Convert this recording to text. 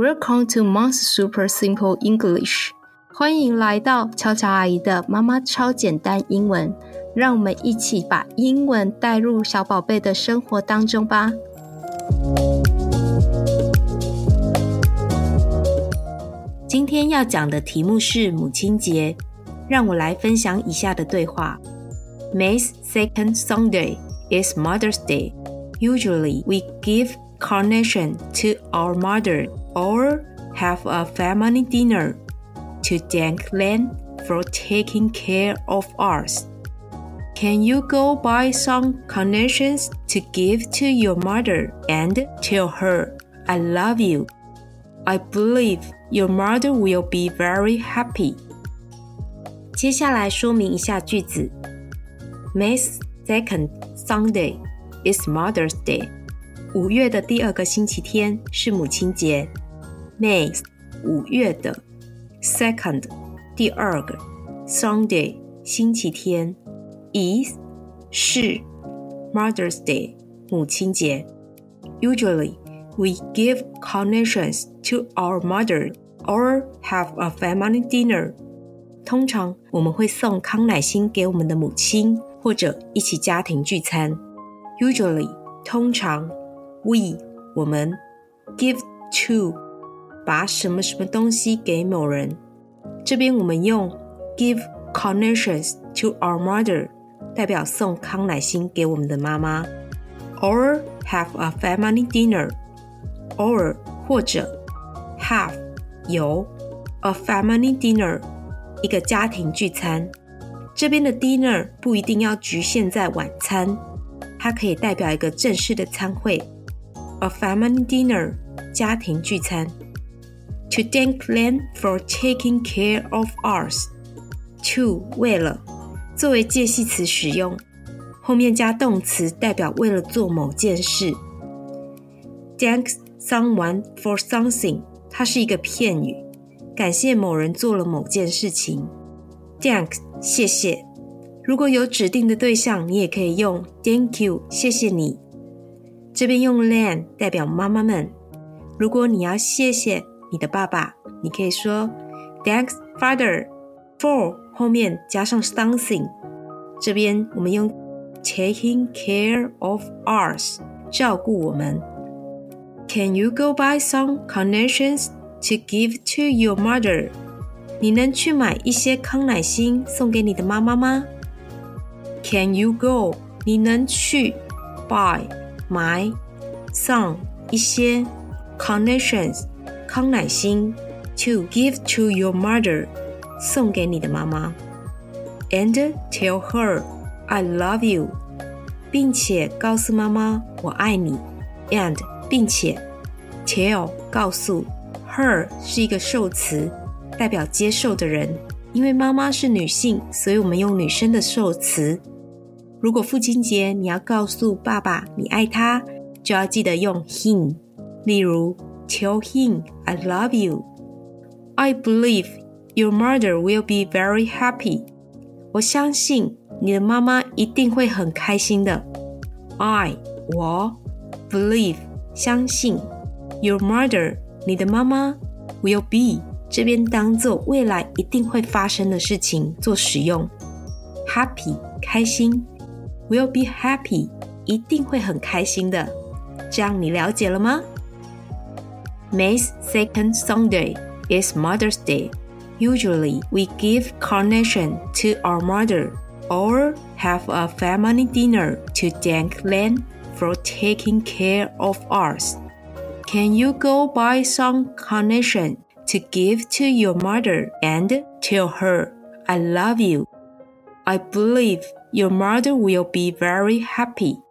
Welcome to Mom's Super Simple English。欢迎来到悄悄阿姨的妈妈超简单英文。让我们一起把英文带入小宝贝的生活当中吧。今天要讲的题目是母亲节，让我来分享以下的对话。May's second Sunday is Mother's Day. Usually, we give carnation to our mother or have a family dinner to thank them for taking care of us. Can you go buy some carnations to give to your mother and tell her I love you? I believe your mother will be very happy. 接下来说明一下句子。May's second Sunday is Mother's Day. 五月的第二个星期天是母亲节。May 五月的 second 第二个 Sunday 星期天 is 是 Mother's Day 母亲节。Usually we give carnations to our mother or have a family dinner。通常我们会送康乃馨给我们的母亲，或者一起家庭聚餐。Usually 通常。We 我们 give to 把什么什么东西给某人，这边我们用 give carnations to our mother 代表送康乃馨给我们的妈妈，or have a family dinner，or 或者 have 有 a family dinner 一个家庭聚餐。这边的 dinner 不一定要局限在晚餐，它可以代表一个正式的餐会。A family dinner 家庭聚餐。To thank them for taking care of us. To 为了作为介系词使用，后面加动词代表为了做某件事。Thanks someone for something，它是一个片语，感谢某人做了某件事情。Thanks，谢谢。如果有指定的对象，你也可以用 Thank you，谢谢你。这边用 Lan 代表妈妈们。如果你要谢谢你的爸爸，你可以说 Thanks, Father, for 后面加上 something。这边我们用 taking care of us 照顾我们。Can you go buy some carnations to give to your mother？你能去买一些康乃馨送给你的妈妈吗？Can you go？你能去 buy？ 买 some 一些 carnations 康乃馨 to give to your mother 送给你的妈妈，and tell her I love you，并且告诉妈妈我爱你，and 并且 tell 告诉 her 是一个受词，代表接受的人，因为妈妈是女性，所以我们用女生的受词。如果父亲节你要告诉爸爸你爱他，就要记得用 him。例如，Tell him I love you. I believe your mother will be very happy. 我相信你的妈妈一定会很开心的。I 我 believe 相信 your mother 你的妈妈 will be 这边当做未来一定会发生的事情做使用。Happy 开心。will be happy，一定会很开心的。这样你了解了吗？May's second Sunday is Mother's Day. Usually, we give carnation to our mother or have a family dinner to thank them for taking care of us. Can you go buy some carnation to give to your mother and tell her I love you? I believe your mother will be very happy.